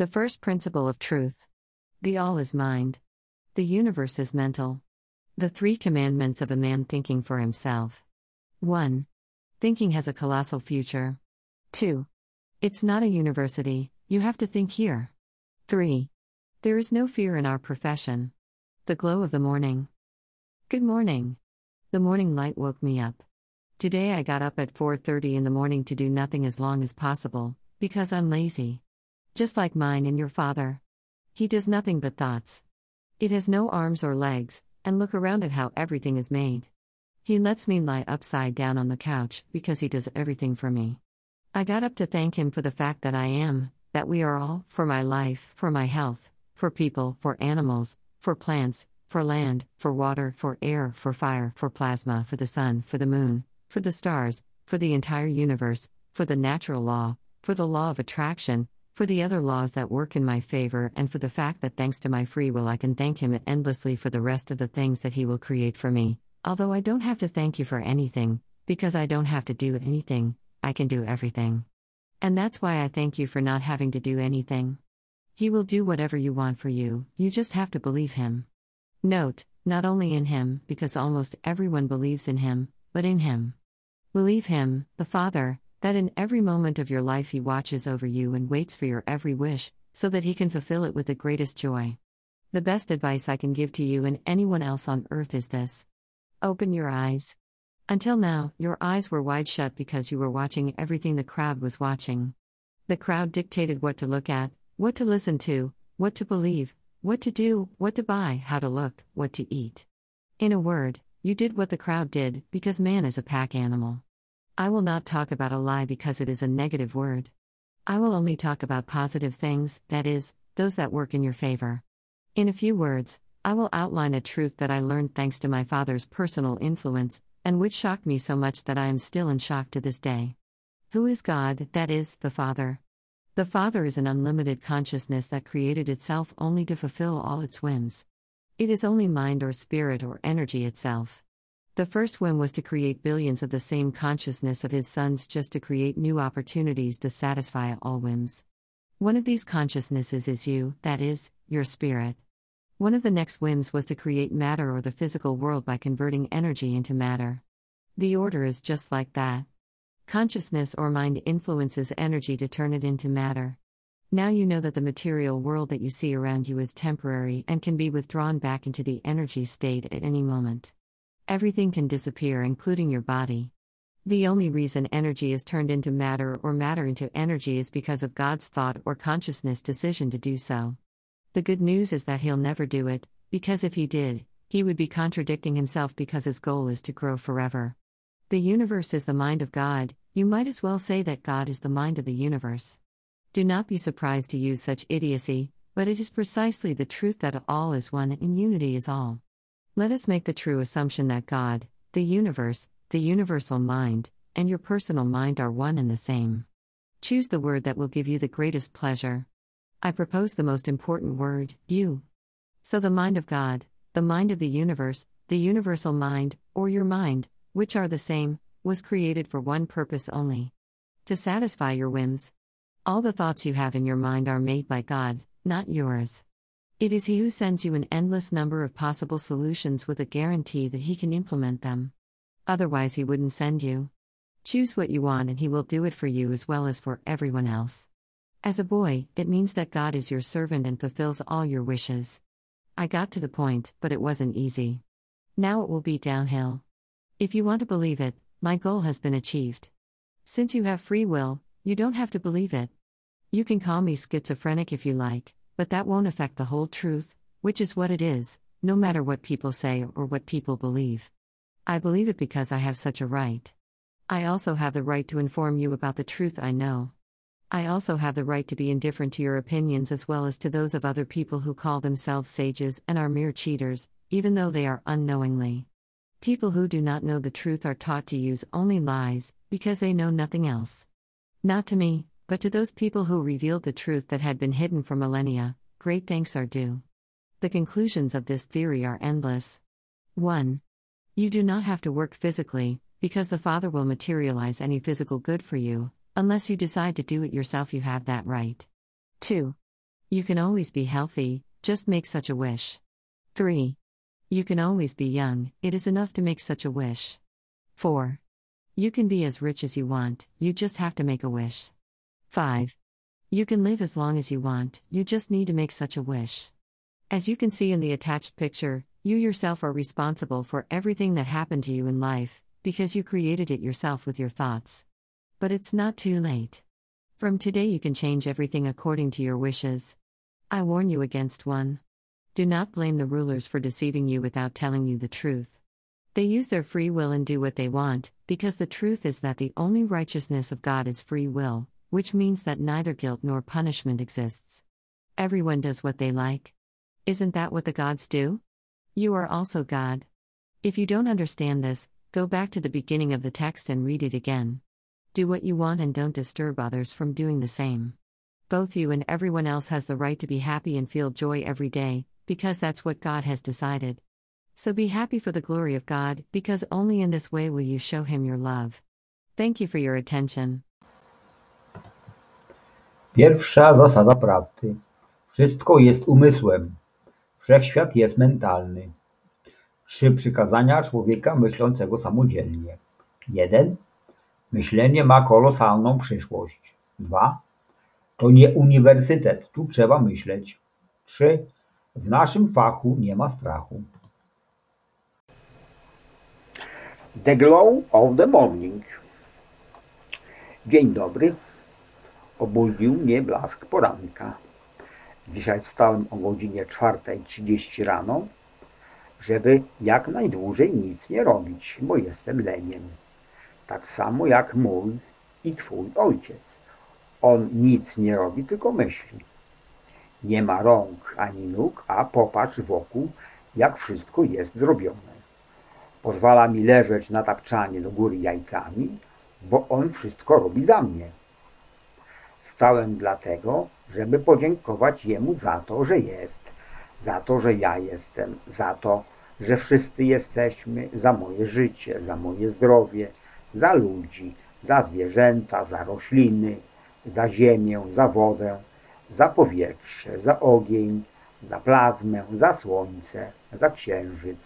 The first principle of truth. The all is mind. The universe is mental. The three commandments of a man thinking for himself. 1. Thinking has a colossal future. 2. It's not a university, you have to think here. 3. There is no fear in our profession. The glow of the morning. Good morning. The morning light woke me up. Today I got up at 4:30 in the morning to do nothing as long as possible because I'm lazy. Just like mine and your father. He does nothing but thoughts. It has no arms or legs, and look around at how everything is made. He lets me lie upside down on the couch because he does everything for me. I got up to thank him for the fact that I am, that we are all, for my life, for my health, for people, for animals, for plants, for land, for water, for air, for fire, for plasma, for the sun, for the moon, for the stars, for the entire universe, for the natural law, for the law of attraction, for the other laws that work in my favor, and for the fact that thanks to my free will I can thank Him endlessly for the rest of the things that He will create for me. Although I don't have to thank you for anything, because I don't have to do anything, I can do everything. And that's why I thank you for not having to do anything. He will do whatever you want for you, you just have to believe Him. Note, not only in Him, because almost everyone believes in Him, but in Him. Believe Him, the Father, that in every moment of your life He watches over you and waits for your every wish, so that He can fulfill it with the greatest joy. The best advice I can give to you and anyone else on earth is this Open your eyes. Until now, your eyes were wide shut because you were watching everything the crowd was watching. The crowd dictated what to look at, what to listen to, what to believe, what to do, what to buy, how to look, what to eat. In a word, you did what the crowd did because man is a pack animal. I will not talk about a lie because it is a negative word. I will only talk about positive things, that is, those that work in your favor. In a few words, I will outline a truth that I learned thanks to my father's personal influence, and which shocked me so much that I am still in shock to this day. Who is God, that is, the Father? The Father is an unlimited consciousness that created itself only to fulfill all its whims. It is only mind or spirit or energy itself. The first whim was to create billions of the same consciousness of his sons just to create new opportunities to satisfy all whims. One of these consciousnesses is you, that is, your spirit. One of the next whims was to create matter or the physical world by converting energy into matter. The order is just like that. Consciousness or mind influences energy to turn it into matter. Now you know that the material world that you see around you is temporary and can be withdrawn back into the energy state at any moment. Everything can disappear, including your body. The only reason energy is turned into matter or matter into energy is because of God's thought or consciousness decision to do so. The good news is that he'll never do it, because if he did, he would be contradicting himself because his goal is to grow forever. The universe is the mind of God, you might as well say that God is the mind of the universe. Do not be surprised to use such idiocy, but it is precisely the truth that all is one and unity is all. Let us make the true assumption that God, the universe, the universal mind, and your personal mind are one and the same. Choose the word that will give you the greatest pleasure. I propose the most important word, you. So, the mind of God, the mind of the universe, the universal mind, or your mind, which are the same, was created for one purpose only to satisfy your whims. All the thoughts you have in your mind are made by God, not yours. It is He who sends you an endless number of possible solutions with a guarantee that He can implement them. Otherwise, He wouldn't send you. Choose what you want and He will do it for you as well as for everyone else. As a boy, it means that God is your servant and fulfills all your wishes. I got to the point, but it wasn't easy. Now it will be downhill. If you want to believe it, my goal has been achieved. Since you have free will, you don't have to believe it. You can call me schizophrenic if you like, but that won't affect the whole truth, which is what it is, no matter what people say or what people believe. I believe it because I have such a right. I also have the right to inform you about the truth I know. I also have the right to be indifferent to your opinions as well as to those of other people who call themselves sages and are mere cheaters, even though they are unknowingly. People who do not know the truth are taught to use only lies, because they know nothing else. Not to me, but to those people who revealed the truth that had been hidden for millennia, great thanks are due. The conclusions of this theory are endless. 1. You do not have to work physically, because the Father will materialize any physical good for you, Unless you decide to do it yourself, you have that right. 2. You can always be healthy, just make such a wish. 3. You can always be young, it is enough to make such a wish. 4. You can be as rich as you want, you just have to make a wish. 5. You can live as long as you want, you just need to make such a wish. As you can see in the attached picture, you yourself are responsible for everything that happened to you in life, because you created it yourself with your thoughts. But it's not too late. From today, you can change everything according to your wishes. I warn you against one. Do not blame the rulers for deceiving you without telling you the truth. They use their free will and do what they want, because the truth is that the only righteousness of God is free will, which means that neither guilt nor punishment exists. Everyone does what they like. Isn't that what the gods do? You are also God. If you don't understand this, go back to the beginning of the text and read it again. Do what you want and don't disturb others from doing the same. Both you and everyone else has the right to be happy and feel joy every day, because that's what God has decided. So be happy for the glory of God, because only in this way will you show Him your love. Thank you for your attention. Pierwsza zasada prawdy. Wszystko jest umysłem. Wszechświat jest mentalny. Trzy przykazania człowieka myślącego samodzielnie. 1. Myślenie ma kolosalną przyszłość. 2. To nie uniwersytet, tu trzeba myśleć. 3. W naszym fachu nie ma strachu. The glow of the morning. Dzień dobry. Obudził mnie blask poranka. Dzisiaj wstałem o godzinie 4.30 rano, żeby jak najdłużej nic nie robić, bo jestem leniem. Tak samo jak mój i twój ojciec. On nic nie robi, tylko myśli. Nie ma rąk ani nóg, a popatrz wokół, jak wszystko jest zrobione. Pozwala mi leżeć na tapczanie do góry jajcami, bo on wszystko robi za mnie. Stałem dlatego, żeby podziękować Jemu za to, że jest, za to, że ja jestem, za to, że wszyscy jesteśmy, za moje życie, za moje zdrowie, za ludzi, za zwierzęta, za rośliny, za ziemię, za wodę, za powietrze, za ogień, za plazmę, za słońce, za księżyc,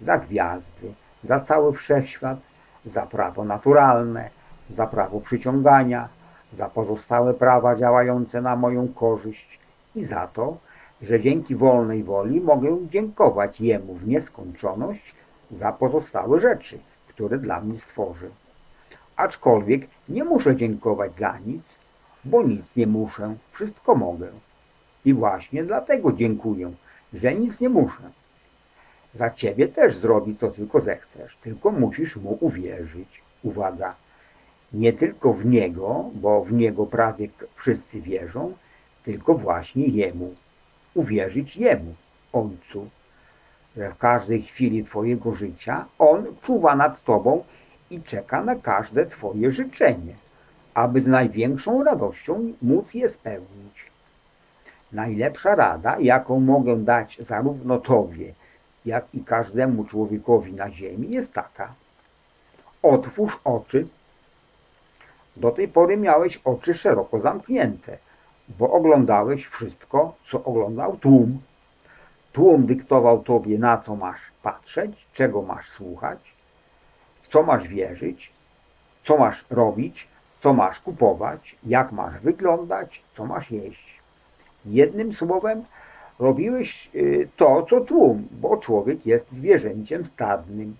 za gwiazdy, za cały wszechświat, za prawo naturalne, za prawo przyciągania, za pozostałe prawa działające na moją korzyść i za to, że dzięki wolnej woli mogę dziękować Jemu w nieskończoność za pozostałe rzeczy, które dla mnie stworzy. Aczkolwiek nie muszę dziękować za nic, bo nic nie muszę, wszystko mogę. I właśnie dlatego dziękuję, że nic nie muszę. Za ciebie też zrobi, co tylko zechcesz, tylko musisz mu uwierzyć. Uwaga, nie tylko w Niego, bo w Niego prawie wszyscy wierzą, tylko właśnie Jemu. Uwierzyć Jemu, Ojcu, że w każdej chwili Twojego życia On czuwa nad Tobą i czeka na każde Twoje życzenie, aby z największą radością móc je spełnić. Najlepsza rada, jaką mogę dać zarówno Tobie, jak i każdemu człowiekowi na ziemi, jest taka. Otwórz oczy do tej pory miałeś oczy szeroko zamknięte, bo oglądałeś wszystko, co oglądał tłum. Tłum dyktował tobie, na co masz patrzeć, czego masz słuchać, w co masz wierzyć, co masz robić, co masz kupować, jak masz wyglądać, co masz jeść. Jednym słowem, robiłeś y, to, co tłum, bo człowiek jest zwierzęciem stadnym.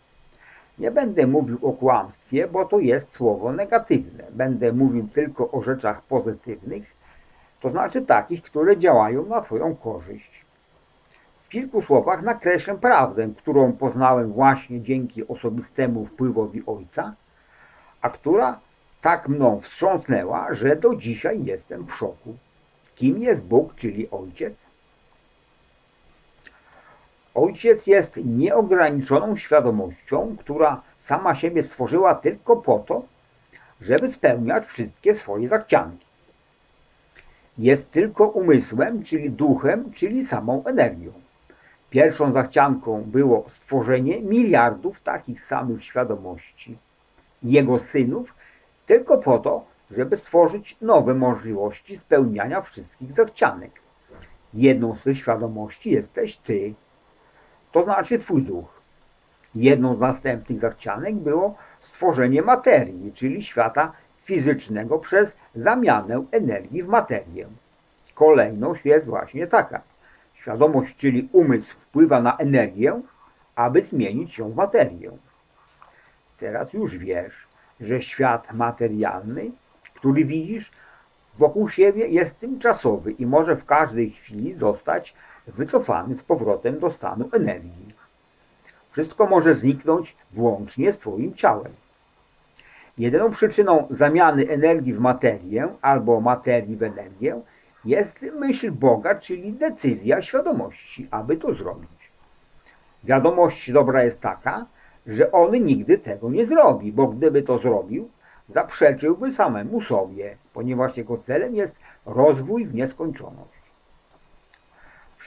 Nie będę mówił o kłamstwie, bo to jest słowo negatywne. Będę mówił tylko o rzeczach pozytywnych, to znaczy takich, które działają na Twoją korzyść. W kilku słowach nakreślę prawdę, którą poznałem właśnie dzięki osobistemu wpływowi Ojca, a która tak mną wstrząsnęła, że do dzisiaj jestem w szoku. Kim jest Bóg, czyli Ojciec? Ojciec jest nieograniczoną świadomością, która sama siebie stworzyła tylko po to, żeby spełniać wszystkie swoje zachcianki. Jest tylko umysłem, czyli duchem, czyli samą energią. Pierwszą zachcianką było stworzenie miliardów takich samych świadomości, jego synów, tylko po to, żeby stworzyć nowe możliwości spełniania wszystkich zachcianek. Jedną z tych świadomości jesteś Ty, to znaczy Twój duch. Jedną z następnych zachcianek było stworzenie materii, czyli świata fizycznego przez zamianę energii w materię. Kolejność jest właśnie taka. Świadomość, czyli umysł, wpływa na energię, aby zmienić ją w materię. Teraz już wiesz, że świat materialny, który widzisz wokół siebie, jest tymczasowy i może w każdej chwili zostać wycofany z powrotem do stanu energii. Wszystko może zniknąć włącznie z Twoim ciałem. Jedyną przyczyną zamiany energii w materię albo materii w energię jest myśl Boga, czyli decyzja świadomości, aby to zrobić. Wiadomość dobra jest taka, że on nigdy tego nie zrobi, bo gdyby to zrobił, zaprzeczyłby samemu sobie, ponieważ jego celem jest rozwój w nieskończoność.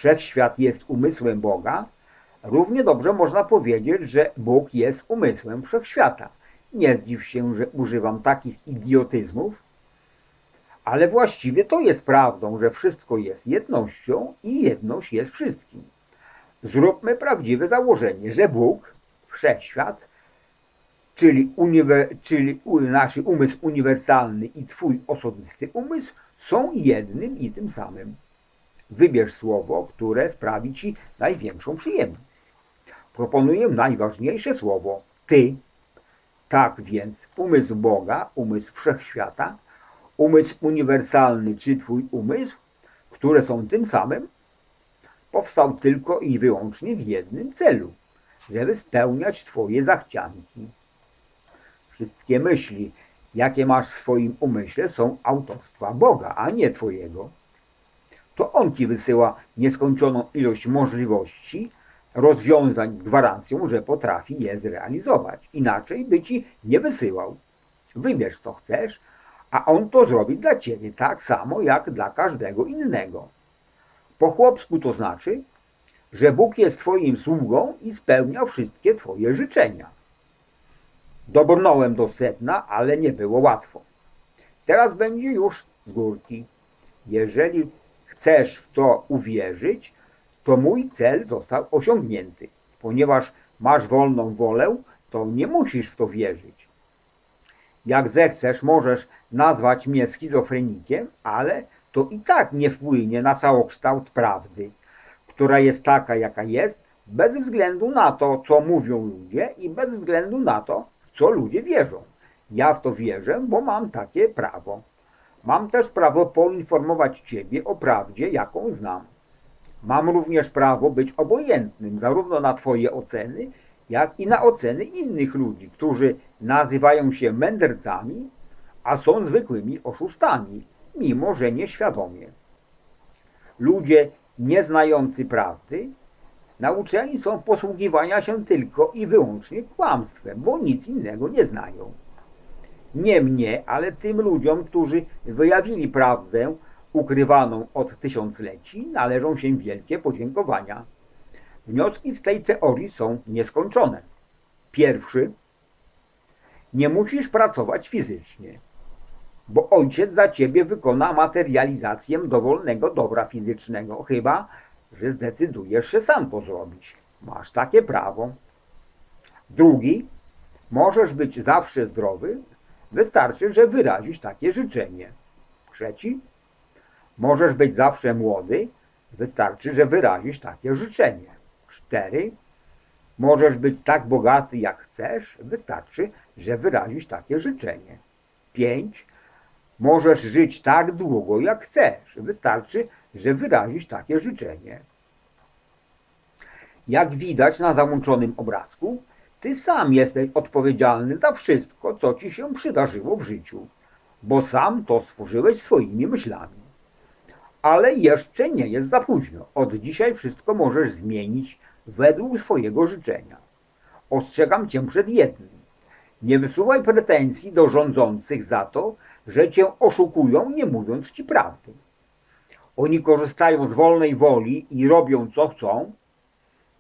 Wszechświat jest umysłem Boga, równie dobrze można powiedzieć, że Bóg jest umysłem wszechświata. Nie zdziw się, że używam takich idiotyzmów, ale właściwie to jest prawdą, że wszystko jest jednością i jedność jest wszystkim. Zróbmy prawdziwe założenie, że Bóg, wszechświat, czyli, czyli nasz umysł uniwersalny i Twój osobisty umysł są jednym i tym samym. Wybierz słowo, które sprawi Ci największą przyjemność. Proponuję najważniejsze słowo Ty. Tak więc umysł Boga, umysł wszechświata, umysł uniwersalny czy Twój umysł, które są tym samym, powstał tylko i wyłącznie w jednym celu, żeby spełniać Twoje zachcianki. Wszystkie myśli, jakie masz w swoim umyśle, są autorstwa Boga, a nie Twojego. To On Ci wysyła nieskończoną ilość możliwości, rozwiązań z gwarancją, że potrafi je zrealizować. Inaczej by Ci nie wysyłał. Wybierz co chcesz, a On to zrobi dla Ciebie tak samo jak dla każdego innego. Po chłopsku to znaczy, że Bóg jest Twoim sługą i spełnia wszystkie Twoje życzenia. Dobrnąłem do sedna, ale nie było łatwo. Teraz będzie już z górki. Jeżeli chcesz w to uwierzyć, to mój cel został osiągnięty. Ponieważ masz wolną wolę, to nie musisz w to wierzyć. Jak zechcesz, możesz nazwać mnie schizofrenikiem, ale to i tak nie wpłynie na całokształt prawdy, która jest taka, jaka jest, bez względu na to, co mówią ludzie i bez względu na to, w co ludzie wierzą. Ja w to wierzę, bo mam takie prawo. Mam też prawo poinformować Ciebie o prawdzie, jaką znam. Mam również prawo być obojętnym zarówno na Twoje oceny, jak i na oceny innych ludzi, którzy nazywają się mędrcami, a są zwykłymi oszustami, mimo że nieświadomie. Ludzie nieznający prawdy nauczeni są posługiwania się tylko i wyłącznie kłamstwem, bo nic innego nie znają. Nie mnie, ale tym ludziom, którzy wyjawili prawdę ukrywaną od tysiącleci, należą się wielkie podziękowania. Wnioski z tej teorii są nieskończone. Pierwszy. Nie musisz pracować fizycznie bo ojciec za ciebie wykona materializację dowolnego dobra fizycznego, chyba, że zdecydujesz się sam to zrobić. Masz takie prawo. Drugi, możesz być zawsze zdrowy, wystarczy, że wyrazisz takie życzenie. Trzeci, możesz być zawsze młody, wystarczy, że wyrazisz takie życzenie. Cztery, możesz być tak bogaty jak chcesz, wystarczy, że wyrazisz takie życzenie. Pięć, Możesz żyć tak długo, jak chcesz. Wystarczy, że wyrazisz takie życzenie. Jak widać na załączonym obrazku, ty sam jesteś odpowiedzialny za wszystko, co ci się przydarzyło w życiu, bo sam to stworzyłeś swoimi myślami. Ale jeszcze nie jest za późno. Od dzisiaj wszystko możesz zmienić według swojego życzenia. Ostrzegam cię przed jednym. Nie wysuwaj pretensji do rządzących za to, że cię oszukują, nie mówiąc ci prawdy. Oni korzystają z wolnej woli i robią co chcą,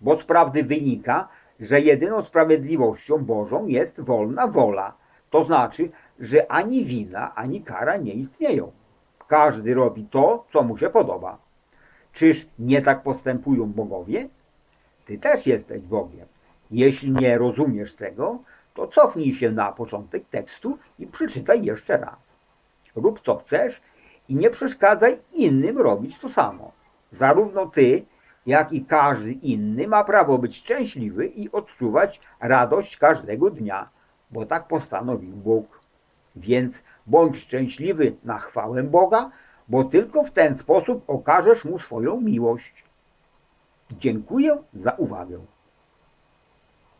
bo z prawdy wynika, że jedyną sprawiedliwością Bożą jest wolna wola. To znaczy, że ani wina, ani kara nie istnieją. Każdy robi to, co mu się podoba. Czyż nie tak postępują bogowie? Ty też jesteś Bogiem. Jeśli nie rozumiesz tego, to cofnij się na początek tekstu i przeczytaj jeszcze raz. Rób co chcesz i nie przeszkadzaj innym robić to samo. Zarówno ty, jak i każdy inny ma prawo być szczęśliwy i odczuwać radość każdego dnia, bo tak postanowił Bóg. Więc bądź szczęśliwy na chwałę Boga, bo tylko w ten sposób okażesz Mu swoją miłość. Dziękuję za uwagę.